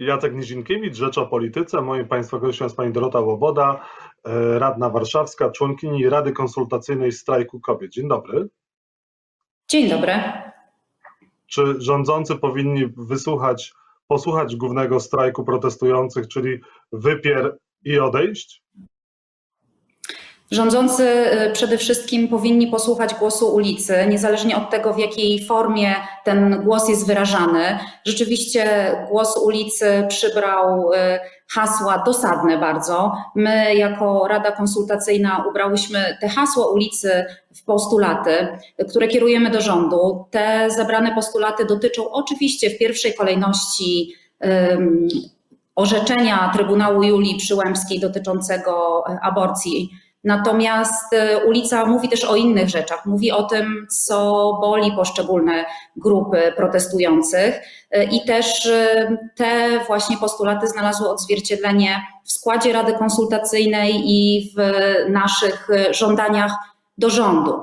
Jacek Nizinkiewicz, Rzecz o Polityce. Moim Państwa gościem jest Pani Dorota Łoboda, e, radna warszawska, członkini Rady Konsultacyjnej Strajku Kobiet. Dzień dobry. Dzień dobry. Czy rządzący powinni wysłuchać, posłuchać głównego strajku protestujących, czyli wypier i odejść? Rządzący y, przede wszystkim powinni posłuchać głosu ulicy, niezależnie od tego, w jakiej formie ten głos jest wyrażany. Rzeczywiście głos ulicy przybrał y, hasła dosadne bardzo. My, jako Rada Konsultacyjna, ubrałyśmy te hasła ulicy w postulaty, które kierujemy do rządu. Te zebrane postulaty dotyczą oczywiście w pierwszej kolejności um, orzeczenia Trybunału Julii Przyłębskiej dotyczącego y, aborcji Natomiast y, ulica mówi też o innych rzeczach. Mówi o tym, co boli poszczególne grupy protestujących y, i też y, te właśnie postulaty znalazły odzwierciedlenie w składzie Rady Konsultacyjnej i w naszych żądaniach do rządu.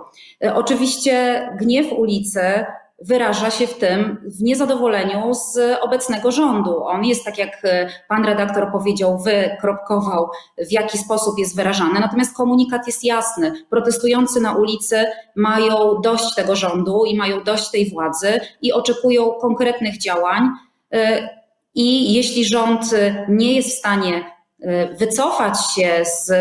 Oczywiście gniew ulicy wyraża się w tym w niezadowoleniu z obecnego rządu. On jest, tak jak e, pan redaktor powiedział, wykropkował, w jaki sposób jest wyrażany. Natomiast komunikat jest jasny. Protestujący na ulicy mają dość tego rządu i mają dość tej władzy i oczekują konkretnych działań. E, I jeśli rząd nie jest w stanie e, wycofać się z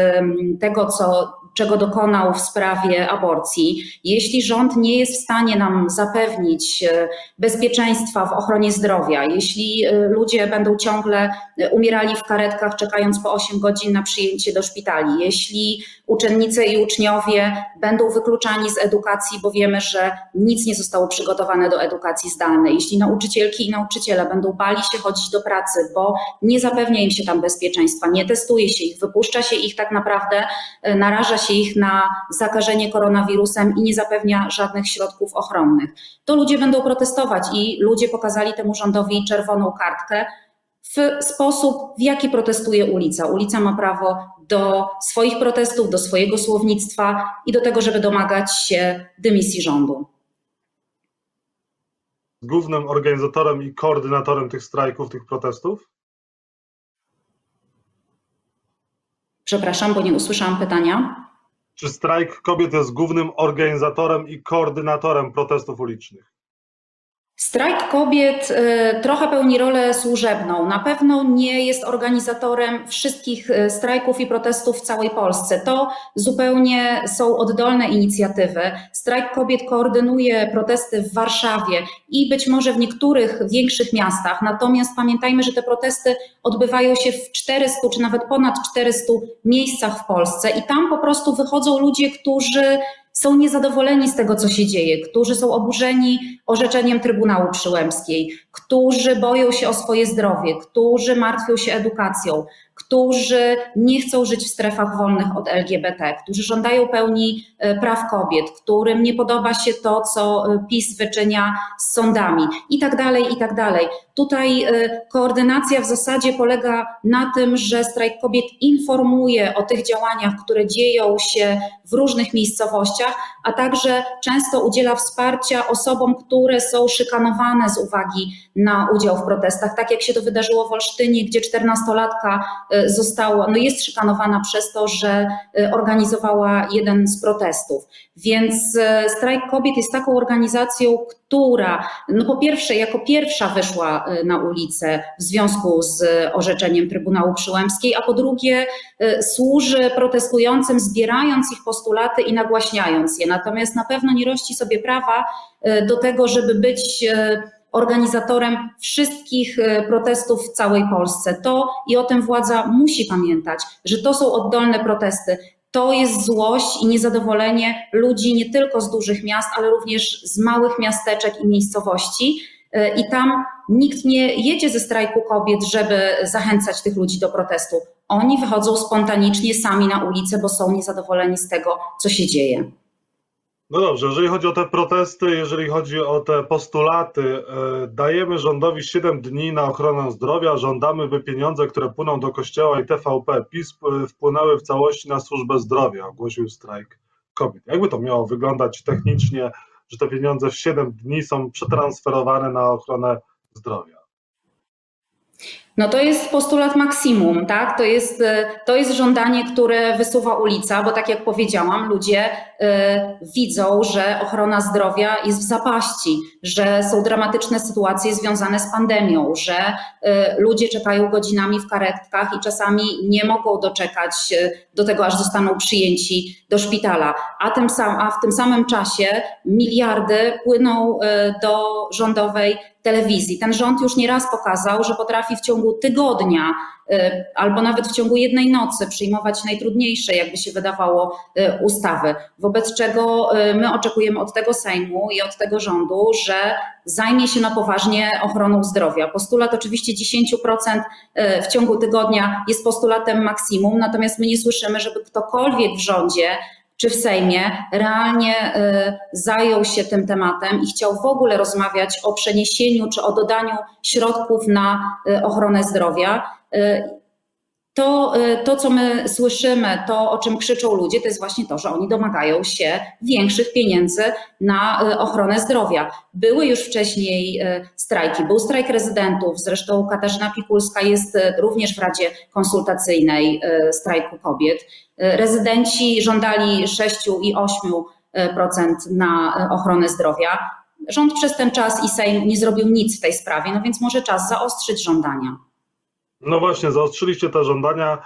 tego, co czego dokonał w sprawie aborcji, jeśli rząd nie jest w stanie nam zapewnić e, bezpieczeństwa w ochronie zdrowia, jeśli e, ludzie będą ciągle e, umierali w karetkach, czekając po 8 godzin na przyjęcie do szpitali, jeśli uczennice i uczniowie będą wykluczani z edukacji, bo wiemy, że nic nie zostało przygotowane do edukacji zdalnej, jeśli nauczycielki i nauczyciele będą bali się chodzić do pracy, bo nie zapewnia im się tam bezpieczeństwa, nie testuje się ich, wypuszcza się ich tak naprawdę, naraża się się ich na zakażenie koronawirusem i nie zapewnia żadnych środków ochronnych. To ludzie będą protestować i ludzie pokazali temu rządowi czerwoną kartkę w sposób, w jaki protestuje ulica. Ulica ma prawo do swoich protestów, do swojego słownictwa i do tego, żeby domagać się dymisji rządu. Głównym organizatorem i koordynatorem tych strajków, tych protestów? Przepraszam, bo nie usłyszałam pytania. Czy strajk kobiet jest głównym organizatorem i koordynatorem protestów ulicznych? Strajk kobiet y, trochę pełni rolę służebną. Na pewno nie jest organizatorem wszystkich y, strajków i protestów w całej Polsce. To zupełnie są oddolne inicjatywy. Strajk kobiet koordynuje protesty w Warszawie i być może w niektórych większych miastach. Natomiast pamiętajmy, że te protesty odbywają się w 400 czy nawet ponad 400 miejscach w Polsce i tam po prostu wychodzą ludzie, którzy są niezadowoleni z tego, co się dzieje, którzy są oburzeni orzeczeniem Trybunału Przyłębskiej, którzy boją się o swoje zdrowie, którzy martwią się edukacją, którzy nie chcą żyć w strefach wolnych od LGBT, którzy żądają pełni e, praw kobiet, którym nie podoba się to, co e, PiS wyczynia z sądami i tak dalej, i tak dalej. Tutaj e, koordynacja w zasadzie polega na tym, że strajk kobiet informuje o tych działaniach, które dzieją się w różnych miejscowościach, a także często udziela wsparcia osobom, które są szykanowane z uwagi na udział w protestach, tak jak się to wydarzyło w Olsztynie, gdzie 14-latka y, została, no jest szykanowana przez to, że y, organizowała jeden z protestów. Więc y, Strajk Kobiet jest taką organizacją, która no po pierwsze jako pierwsza wyszła na ulicę w związku z orzeczeniem Trybunału Przyłębskiej, a po drugie służy protestującym, zbierając ich postulaty i nagłaśniając je. Natomiast na pewno nie rości sobie prawa do tego, żeby być organizatorem wszystkich e, protestów w całej Polsce. To i o tym władza musi pamiętać, że to są oddolne protesty. To jest złość i niezadowolenie ludzi nie tylko z dużych miast, ale również z małych miasteczek i miejscowości. E, I tam nikt nie jedzie ze strajku kobiet, żeby zachęcać tych ludzi do protestu. Oni wychodzą spontanicznie sami na ulicę, bo są niezadowoleni z tego, co się dzieje. No dobrze, jeżeli chodzi o te protesty, jeżeli chodzi o te postulaty, e, dajemy rządowi 7 dni na ochronę zdrowia, żądamy, by pieniądze, które płyną do kościoła i TVP PiS wpłynęły w całości na służbę zdrowia, ogłosił strajk kobiet. Jakby to miało wyglądać technicznie, że te pieniądze w 7 dni są przetransferowane na ochronę zdrowia? No to jest postulat maksimum, tak? To jest, e, to jest żądanie, które wysuwa ulica, bo tak jak powiedziałam, ludzie y, widzą, że ochrona zdrowia jest w zapaści, że są dramatyczne sytuacje związane z pandemią, że y, ludzie czekają godzinami w karetkach i czasami nie mogą doczekać do tego, aż zostaną przyjęci do szpitala. A, tym sam, a w tym samym czasie miliardy płyną y, do rządowej telewizji. Ten rząd już nieraz pokazał, że potrafi w ciągu tygodnia y, albo nawet w ciągu jednej nocy przyjmować najtrudniejsze, jakby się wydawało, y, ustawy. Wobec czego y, my oczekujemy od tego Sejmu i od tego rządu, że zajmie się na poważnie ochroną zdrowia. Postulat oczywiście 10% w ciągu tygodnia jest postulatem maksimum, natomiast my nie słyszymy, żeby ktokolwiek w rządzie czy w Sejmie realnie y, zajął się tym tematem i chciał w ogóle rozmawiać o przeniesieniu czy o dodaniu środków na y, ochronę zdrowia. Y, to, to, co my słyszymy, to o czym krzyczą ludzie, to jest właśnie to, że oni domagają się większych pieniędzy na ochronę zdrowia. Były już wcześniej strajki, był strajk rezydentów, zresztą Katarzyna Pikulska jest również w Radzie Konsultacyjnej Strajku Kobiet. Rezydenci żądali 6 i 8% na ochronę zdrowia. Rząd przez ten czas i Sejm nie zrobił nic w tej sprawie, no więc może czas zaostrzyć żądania. No właśnie, zaostrzyliście te żądania.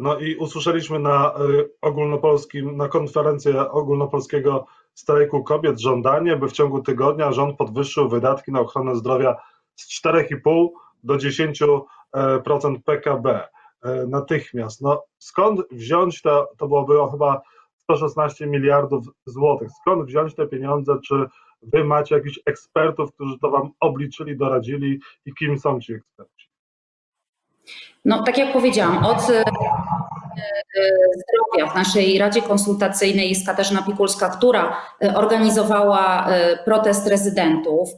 No i usłyszeliśmy na y, ogólnopolskim, na konferencję ogólnopolskiego strajku kobiet żądanie, by w ciągu tygodnia rząd podwyższył wydatki na ochronę zdrowia z 4,5 do 10% PKB. E, natychmiast. No, skąd wziąć to, to byłoby chyba 116 miliardów złotych, skąd wziąć te pieniądze, czy wy macie jakichś ekspertów, którzy to wam obliczyli, doradzili i kim są ci eksperci? No, tak jak powiedziałam, od zdrowia w naszej Radzie Konsultacyjnej jest Katarzyna Pikulska, która e, organizowała e, protest rezydentów.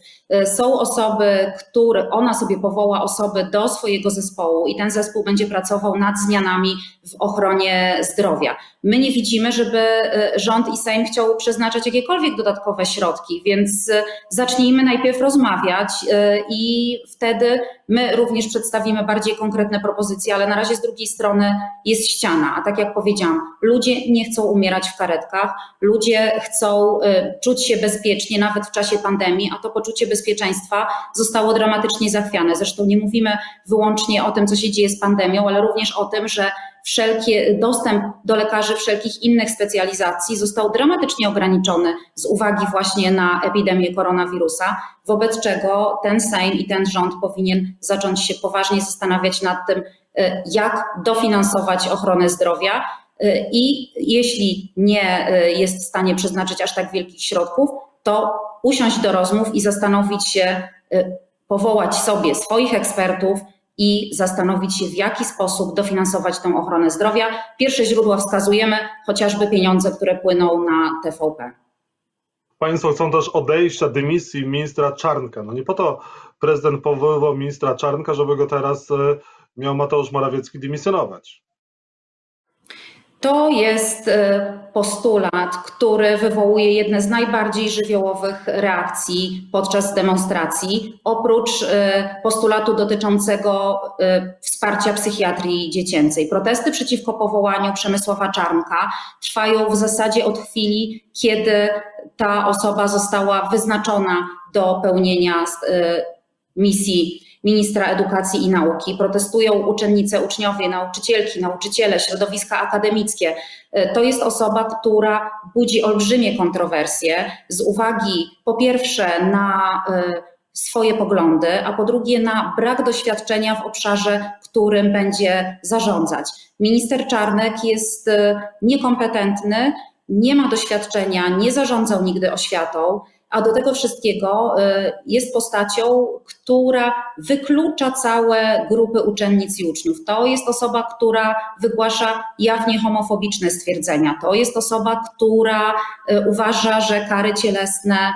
Są osoby, które ona sobie powoła osoby do swojego zespołu i ten zespół będzie pracował nad zmianami w ochronie zdrowia. My nie widzimy, żeby rząd i Sejm chciał przeznaczać jakiekolwiek dodatkowe środki, więc zacznijmy najpierw rozmawiać i wtedy my również przedstawimy bardziej konkretne propozycje, ale na razie z drugiej strony jest ściana, a tak jak powiedziałam, ludzie nie chcą umierać w karetkach, ludzie chcą y, czuć się bezpiecznie nawet w czasie pandemii, a to poczucie bezpieczeństwa zostało dramatycznie zachwiane. Zresztą nie mówimy wyłącznie o tym, co się dzieje z pandemią, ale również o tym, że wszelkie dostęp do lekarzy wszelkich innych specjalizacji został dramatycznie ograniczony z uwagi właśnie na epidemię koronawirusa, wobec czego ten Sejm i ten rząd powinien zacząć się poważnie zastanawiać nad tym, y, jak dofinansować ochronę zdrowia. Y, I jeśli nie y, jest w stanie przeznaczyć aż tak wielkich środków, to usiąść do rozmów i zastanowić się, powołać sobie swoich ekspertów, i zastanowić się, w jaki sposób dofinansować tę ochronę zdrowia. Pierwsze źródła wskazujemy, chociażby pieniądze, które płyną na TVP. Państwo chcą też odejścia, dymisji ministra Czarnka. No nie po to prezydent powoływał ministra Czarnka, żeby go teraz miał Mateusz Morawiecki dymisjonować. To jest e, postulat, który wywołuje jedne z najbardziej żywiołowych reakcji podczas demonstracji, oprócz e, postulatu dotyczącego e, wsparcia psychiatrii dziecięcej. Protesty przeciwko powołaniu Przemysława Czarnka trwają w zasadzie od chwili, kiedy ta osoba została wyznaczona do pełnienia misji ministra edukacji i nauki. Protestują uczennice, uczniowie, nauczycielki, nauczyciele, środowiska akademickie. E, to jest osoba, która budzi olbrzymie kontrowersje z uwagi po pierwsze na e, swoje poglądy, a po drugie na brak doświadczenia w obszarze, którym będzie zarządzać. Minister Czarnek jest e, niekompetentny, nie ma doświadczenia, nie zarządzał nigdy oświatą a do tego wszystkiego y, jest postacią, która wyklucza całe grupy uczennic i uczniów. To jest osoba, która wygłasza jawnie homofobiczne stwierdzenia. To jest osoba, która y, uważa, że kary cielesne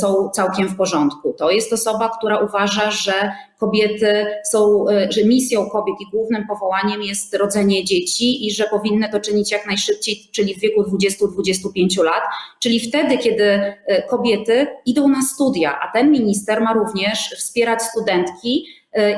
są całkiem w porządku. To jest osoba, która uważa, że kobiety są, e, że misją kobiet i głównym powołaniem jest rodzenie dzieci i że powinny to czynić jak najszybciej, czyli w wieku 20-25 lat, czyli wtedy, kiedy e, kobiety idą na studia, a ten minister ma również wspierać studentki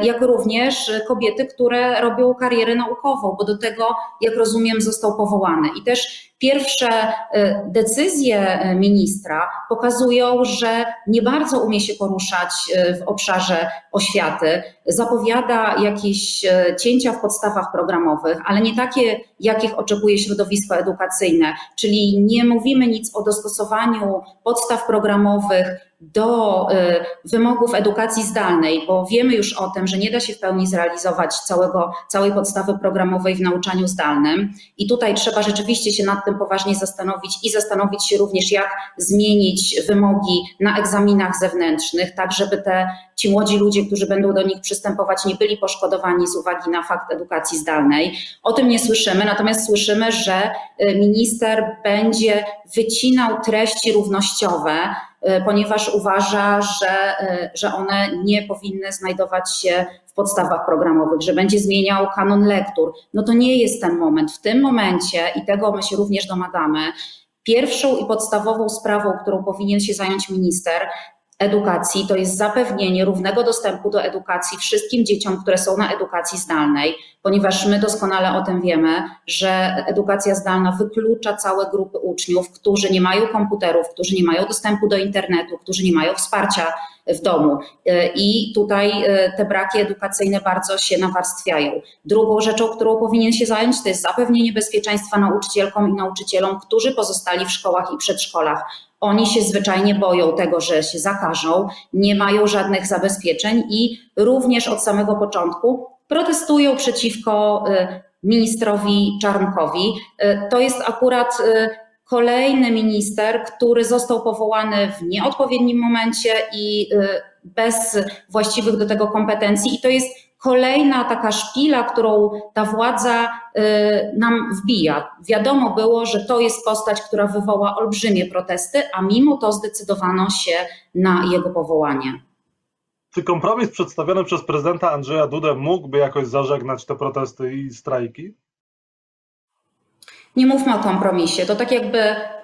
jak również kobiety, które robią karierę naukową, bo do tego, jak rozumiem, został powołany. I też Pierwsze e, decyzje e, ministra pokazują, że nie bardzo umie się poruszać e, w obszarze oświaty. Zapowiada jakieś cięcia w podstawach programowych, ale nie takie, jakich oczekuje środowisko edukacyjne. Czyli nie mówimy nic o dostosowaniu podstaw programowych do wymogów edukacji zdalnej, bo wiemy już o tym, że nie da się w pełni zrealizować całego, całej podstawy programowej w nauczaniu zdalnym. I tutaj trzeba rzeczywiście się nad tym poważnie zastanowić i zastanowić się również, jak zmienić wymogi na egzaminach zewnętrznych, tak żeby te, ci młodzi ludzie, którzy będą do nich przystępować, nie byli poszkodowani z uwagi na fakt edukacji zdalnej. O tym nie słyszymy, natomiast słyszymy, że y, minister będzie wycinał treści równościowe, ponieważ uważa, że, y, że one nie powinny znajdować się podstawach programowych, że będzie zmieniał kanon lektur. No to nie jest ten moment. W tym momencie, i tego my się również domagamy, pierwszą i podstawową sprawą, którą powinien się zająć minister, edukacji to jest zapewnienie równego dostępu do edukacji wszystkim dzieciom, które są na edukacji zdalnej, ponieważ my doskonale o tym wiemy, że edukacja zdalna wyklucza całe grupy uczniów, którzy nie mają komputerów, którzy nie mają dostępu do internetu, którzy nie mają wsparcia w domu. I tutaj e, te braki edukacyjne bardzo się nawarstwiają. Drugą rzeczą, którą powinien się zająć, to jest zapewnienie bezpieczeństwa nauczycielkom i nauczycielom, którzy pozostali w szkołach i przedszkolach. Oni się zwyczajnie boją tego, że się zakażą, nie mają żadnych zabezpieczeń i również od samego początku protestują przeciwko y, ministrowi Czarnkowi. Y, to jest akurat y, kolejny minister, który został powołany w nieodpowiednim momencie i bez właściwych do tego kompetencji, i to jest kolejna taka szpila, którą ta władza y, nam wbija. Wiadomo było, że to jest postać, która wywoła olbrzymie protesty, a mimo to zdecydowano się na jego powołanie. Czy kompromis przedstawiony przez prezydenta Andrzeja Dudę mógłby jakoś zażegnać te protesty i strajki? Nie mówmy o kompromisie. To tak jakby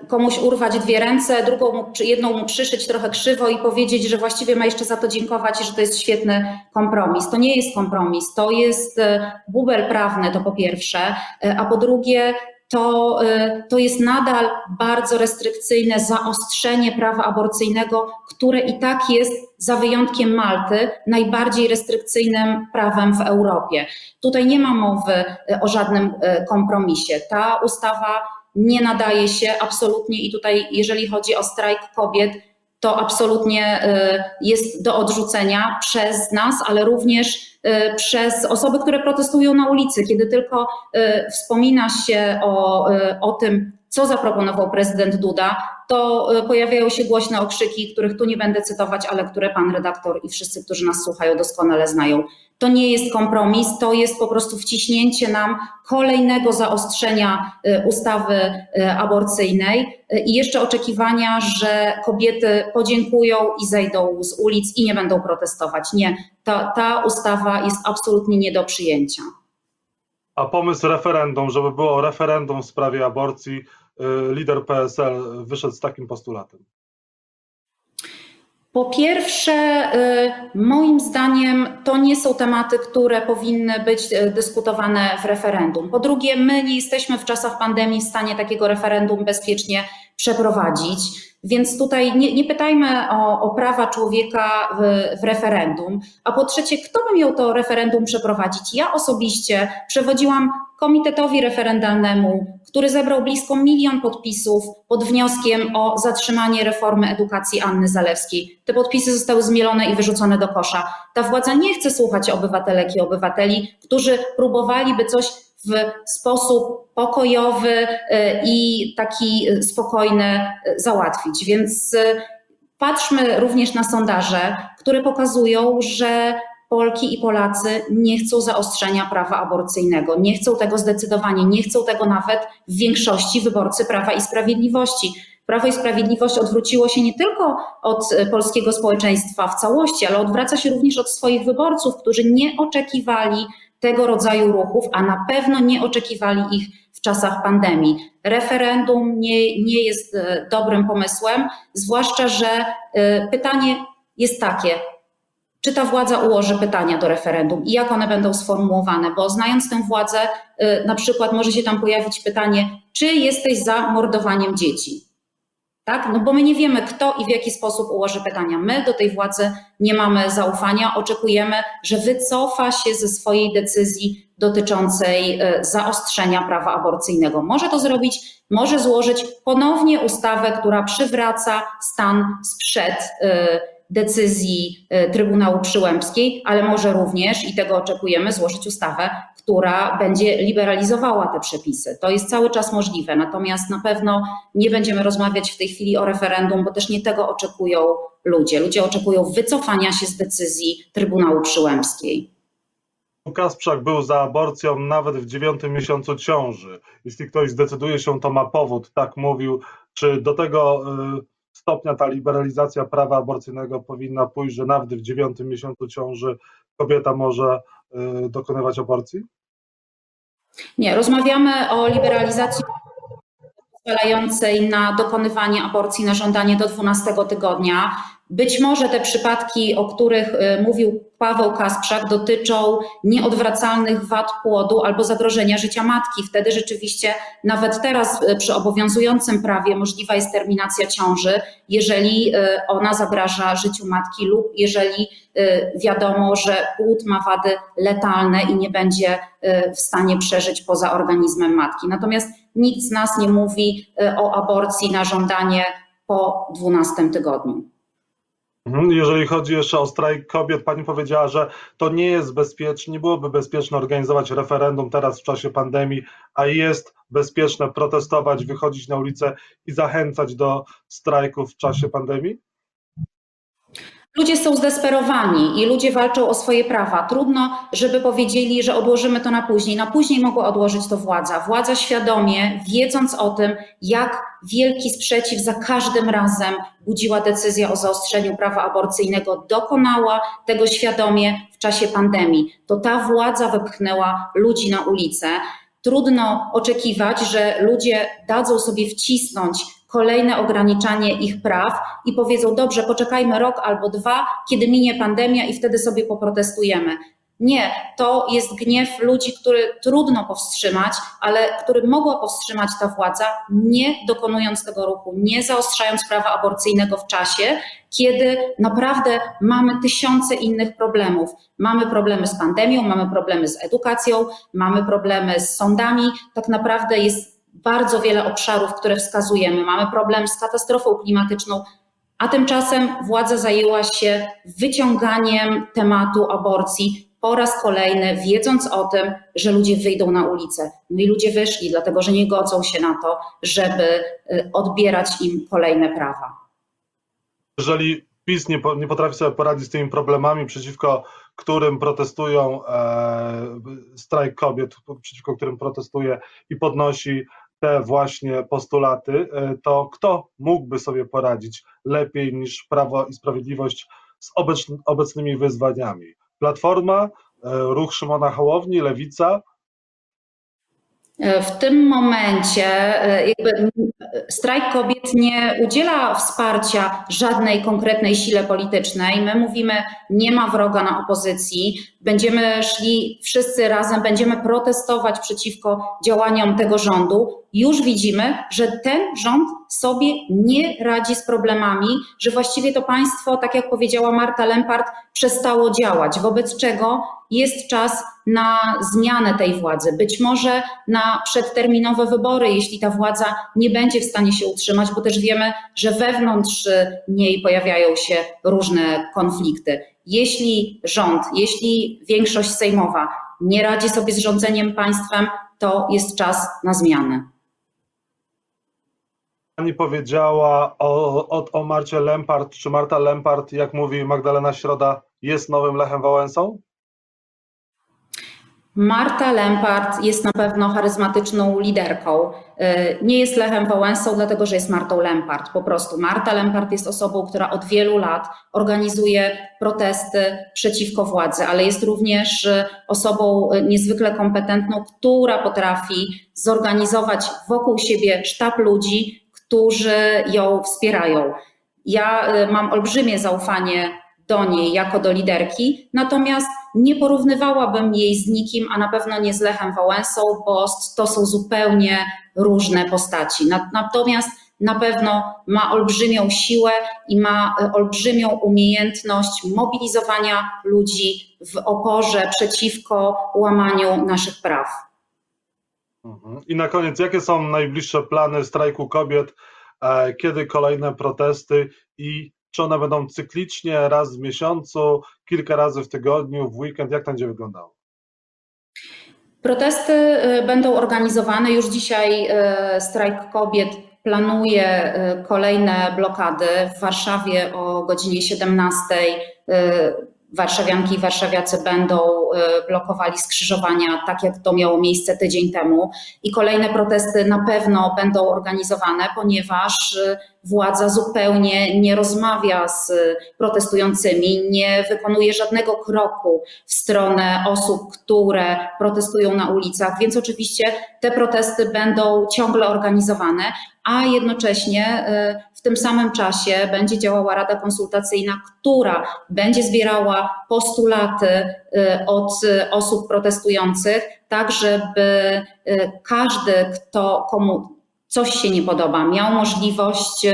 komuś urwać dwie ręce, drugą mu, jedną mu przyszyć trochę krzywo i powiedzieć, że właściwie ma jeszcze za to dziękować i że to jest świetny kompromis. To nie jest kompromis, to jest e, bubel prawny, to po pierwsze, e, a po drugie to, y, to jest nadal bardzo restrykcyjne zaostrzenie prawa aborcyjnego, które i tak jest, za wyjątkiem Malty, najbardziej restrykcyjnym prawem w Europie. Tutaj nie ma mowy y, o żadnym y, kompromisie. Ta ustawa nie nadaje się absolutnie i tutaj, jeżeli chodzi o strajk kobiet, to absolutnie jest do odrzucenia przez nas, ale również przez osoby, które protestują na ulicy, kiedy tylko y, wspomina się o, y, o tym, co zaproponował prezydent Duda, to pojawiają się głośne okrzyki, których tu nie będę cytować, ale które pan redaktor i wszyscy, którzy nas słuchają, doskonale znają. To nie jest kompromis, to jest po prostu wciśnięcie nam kolejnego zaostrzenia ustawy aborcyjnej i jeszcze oczekiwania, że kobiety podziękują i zejdą z ulic i nie będą protestować. Nie, ta, ta ustawa jest absolutnie nie do przyjęcia. A pomysł referendum, żeby było referendum w sprawie aborcji, lider PSL wyszedł z takim postulatem. Po pierwsze, y, moim zdaniem to nie są tematy, które powinny być y, dyskutowane w referendum. Po drugie, my nie jesteśmy w czasach pandemii w stanie takiego referendum bezpiecznie przeprowadzić. Więc tutaj nie, nie pytajmy o, o, prawa człowieka w, w, referendum. A po trzecie, kto by miał to referendum przeprowadzić? Ja osobiście przewodziłam komitetowi referendalnemu, który zebrał blisko milion podpisów pod wnioskiem o zatrzymanie reformy edukacji Anny Zalewskiej. Te podpisy zostały zmielone i wyrzucone do kosza. Ta władza nie chce słuchać obywatelek i obywateli, którzy próbowaliby coś w sposób pokojowy y, i taki spokojny y, załatwić. Więc patrzmy również na sondaże, które pokazują, że Polki i Polacy nie chcą zaostrzenia prawa aborcyjnego, nie chcą tego zdecydowanie, nie chcą tego nawet w większości wyborcy Prawa i Sprawiedliwości. Prawo i Sprawiedliwość odwróciło się nie tylko od polskiego społeczeństwa w całości, ale odwraca się również od swoich wyborców, którzy nie oczekiwali tego rodzaju ruchów, a na pewno nie oczekiwali ich w czasach pandemii. Referendum nie, nie jest e, dobrym pomysłem, zwłaszcza, że e, pytanie jest takie, czy ta władza ułoży pytania do referendum i jak one będą sformułowane, bo znając tę władzę, na przykład może się tam pojawić pytanie, czy jesteś za mordowaniem dzieci? Tak? No bo my nie wiemy, kto i w jaki sposób ułoży pytania. My do tej władzy nie mamy zaufania. Oczekujemy, że wycofa się ze swojej decyzji dotyczącej e, zaostrzenia prawa aborcyjnego. Może to zrobić, może złożyć ponownie ustawę, która przywraca stan sprzed e, decyzji e, Trybunału Przyłębskiej, ale może również, i tego oczekujemy, złożyć ustawę, która będzie liberalizowała te przepisy. To jest cały czas możliwe, natomiast na pewno nie będziemy rozmawiać w tej chwili o referendum, bo też nie tego oczekują ludzie. Ludzie oczekują wycofania się z decyzji Trybunału Przyłębskiej. Kasprzak był za aborcją nawet w dziewiątym miesiącu ciąży. Jeśli ktoś zdecyduje się, to ma powód, tak mówił. Czy do tego y, stopnia ta liberalizacja prawa aborcyjnego powinna pójść, że nawet w dziewiątym miesiącu ciąży kobieta może y, dokonywać aborcji? Nie, rozmawiamy o liberalizacji pozwalającej na dokonywanie aborcji na żądanie do 12 tygodnia. Być może te przypadki, o których y, mówił Paweł Kasprzak, dotyczą nieodwracalnych wad płodu albo zagrożenia życia matki. Wtedy rzeczywiście nawet teraz y, przy obowiązującym prawie możliwa jest terminacja ciąży, jeżeli y, ona zagraża życiu matki lub jeżeli wiadomo, że płód ma wady letalne i nie będzie w stanie przeżyć poza organizmem matki. Natomiast z nas nie mówi o aborcji na żądanie po 12 tygodniu. Mhm, jeżeli chodzi jeszcze o strajk kobiet, pani powiedziała, że to nie jest bezpieczne, nie byłoby bezpieczne organizować referendum teraz w czasie pandemii, a jest bezpieczne protestować, wychodzić na ulicę i zachęcać do strajków w czasie pandemii? Ludzie są zdesperowani i ludzie walczą o swoje prawa. Trudno, żeby powiedzieli, że odłożymy to na później. Na później mogła odłożyć to władza. Władza świadomie, wiedząc o tym, jak wielki sprzeciw za każdym razem budziła decyzja o zaostrzeniu prawa aborcyjnego, dokonała tego świadomie w czasie pandemii. To ta władza wypchnęła ludzi na ulicę. Trudno oczekiwać, że ludzie dadzą sobie wcisnąć kolejne ograniczanie ich praw i powiedzą, dobrze, poczekajmy rok albo dwa, kiedy minie pandemia i wtedy sobie poprotestujemy. Nie, to jest gniew ludzi, który trudno powstrzymać, ale który mogła powstrzymać ta władza, nie dokonując tego ruchu, nie zaostrzając prawa aborcyjnego w czasie, kiedy naprawdę mamy tysiące innych problemów. Mamy problemy z pandemią, mamy problemy z edukacją, mamy problemy z sądami. Tak naprawdę jest bardzo wiele obszarów, które wskazujemy. Mamy problem z katastrofą klimatyczną, a tymczasem władza zajęła się wyciąganiem tematu aborcji po raz kolejny, wiedząc o tym, że ludzie wyjdą na ulicę. No i ludzie wyszli, dlatego że nie godzą się na to, żeby y, odbierać im kolejne prawa. Jeżeli PiS nie, nie potrafi sobie poradzić z tymi problemami, przeciwko którym protestują e, strajk kobiet, przeciwko którym protestuje i podnosi te właśnie postulaty, e, to kto mógłby sobie poradzić lepiej niż Prawo i Sprawiedliwość z obecnymi wyzwaniami? Platforma, e, ruch Szymona Hołowni, Lewica, E, w tym momencie e, strajk kobiet nie udziela wsparcia żadnej konkretnej sile politycznej. My mówimy, nie ma wroga na opozycji. Będziemy szli wszyscy razem, będziemy protestować przeciwko działaniom tego rządu. Już widzimy, że ten rząd sobie nie radzi z problemami, że właściwie to państwo, tak jak powiedziała Marta Lempart, przestało działać, wobec czego jest czas na zmianę tej władzy, być może na przedterminowe wybory, jeśli ta władza nie będzie w stanie się utrzymać, bo też wiemy, że wewnątrz niej pojawiają się różne konflikty. Jeśli rząd, jeśli większość sejmowa nie radzi sobie z rządzeniem państwem, to jest czas na zmianę. Pani powiedziała o, o, o Marcie Lempart. Czy Marta Lempart, jak mówi Magdalena Środa, jest nowym Lechem Wałęsą? Marta Lempart jest na pewno charyzmatyczną liderką. Y, nie jest Lechem Wałęsą, dlatego że jest Martą Lempart. Po prostu Marta Lempart jest osobą, która od wielu lat organizuje protesty przeciwko władzy, ale jest również y, osobą y, niezwykle kompetentną, która potrafi zorganizować wokół siebie sztab ludzi, którzy ją wspierają. Ja mam olbrzymie zaufanie do niej jako do liderki, natomiast nie porównywałabym jej z nikim, a na pewno nie z Lechem Wałęsą, bo to są zupełnie różne postaci. Natomiast na pewno ma olbrzymią siłę i ma e, olbrzymią umiejętność mobilizowania ludzi w oporze przeciwko łamaniu naszych praw. Mhm. I na koniec, jakie są najbliższe plany strajku kobiet? E, kiedy kolejne protesty i czy one będą cyklicznie, raz w miesiącu, kilka razy w tygodniu, w weekend? Jak to będzie wyglądało? Protesty e, będą organizowane. Już dzisiaj strajk kobiet planuje kolejne blokady. W Warszawie o godzinie 17 warszawianki i warszawiacy będą y, blokowali skrzyżowania, tak jak to miało miejsce tydzień temu. I kolejne protesty na pewno będą organizowane, ponieważ y, władza zupełnie nie rozmawia z protestującymi, nie wykonuje żadnego kroku w stronę osób, które protestują na ulicach, więc oczywiście te protesty będą ciągle organizowane, a jednocześnie y, w tym samym czasie będzie działała Rada Konsultacyjna, która będzie zbierała postulaty y, od osób protestujących, tak żeby y, każdy, kto komu coś się nie podoba, miał możliwość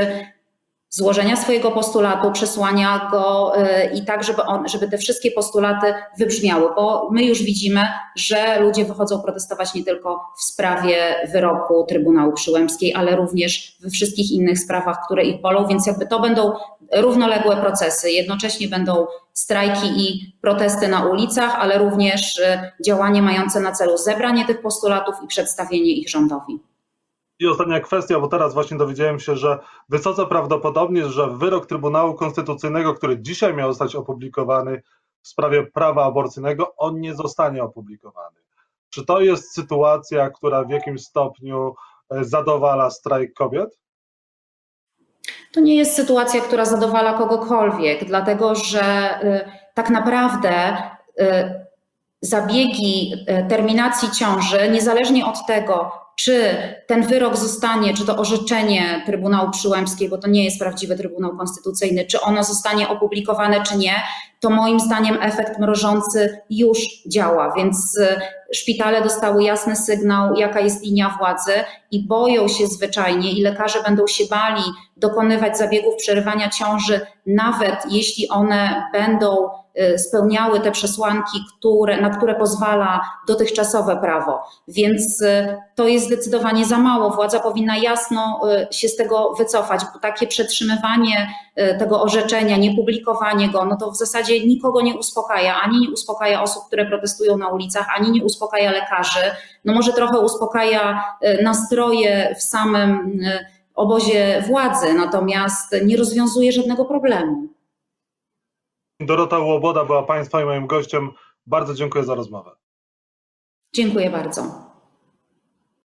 złożenia swojego postulatu, przesłania go y, i tak, żeby, on, żeby te wszystkie postulaty wybrzmiały, bo my już widzimy, że ludzie wychodzą protestować nie tylko w sprawie wyroku Trybunału Przyłębskiej, ale również we wszystkich innych sprawach, które ich bolą, więc jakby to będą równoległe procesy. Jednocześnie będą strajki i protesty na ulicach, ale również y, działanie mające na celu zebranie tych postulatów i przedstawienie ich rządowi. I ostatnia kwestia, bo teraz właśnie dowiedziałem się, że wysoce prawdopodobnie, że wyrok Trybunału Konstytucyjnego, który dzisiaj miał zostać opublikowany w sprawie prawa aborcyjnego, on nie zostanie opublikowany. Czy to jest sytuacja, która w jakimś stopniu e, zadowala strajk kobiet? To nie jest sytuacja, która zadowala kogokolwiek, dlatego że y, tak naprawdę y, zabiegi terminacji ciąży, niezależnie od tego, czy ten wyrok zostanie, czy to orzeczenie Trybunału Przyłębskiego, to nie jest prawdziwy Trybunał Konstytucyjny, czy ono zostanie opublikowane, czy nie, to moim zdaniem efekt mrożący już działa, więc szpitale dostały jasny sygnał, jaka jest linia władzy i boją się zwyczajnie i lekarze będą się bali dokonywać zabiegów przerywania ciąży, nawet jeśli one będą y, spełniały te przesłanki, które, na które pozwala dotychczasowe prawo. Więc y, to jest zdecydowanie za mało. Władza powinna jasno się z tego wycofać, bo takie przetrzymywanie tego orzeczenia, niepublikowanie go, no to w zasadzie nikogo nie uspokaja, ani nie uspokaja osób, które protestują na ulicach, ani nie uspokaja lekarzy. No może trochę uspokaja e, nastroje w samym e, obozie władzy, natomiast nie rozwiązuje żadnego problemu. Dorota Łoboda była Państwa i moim gościem. Bardzo dziękuję za rozmowę. Dziękuję bardzo.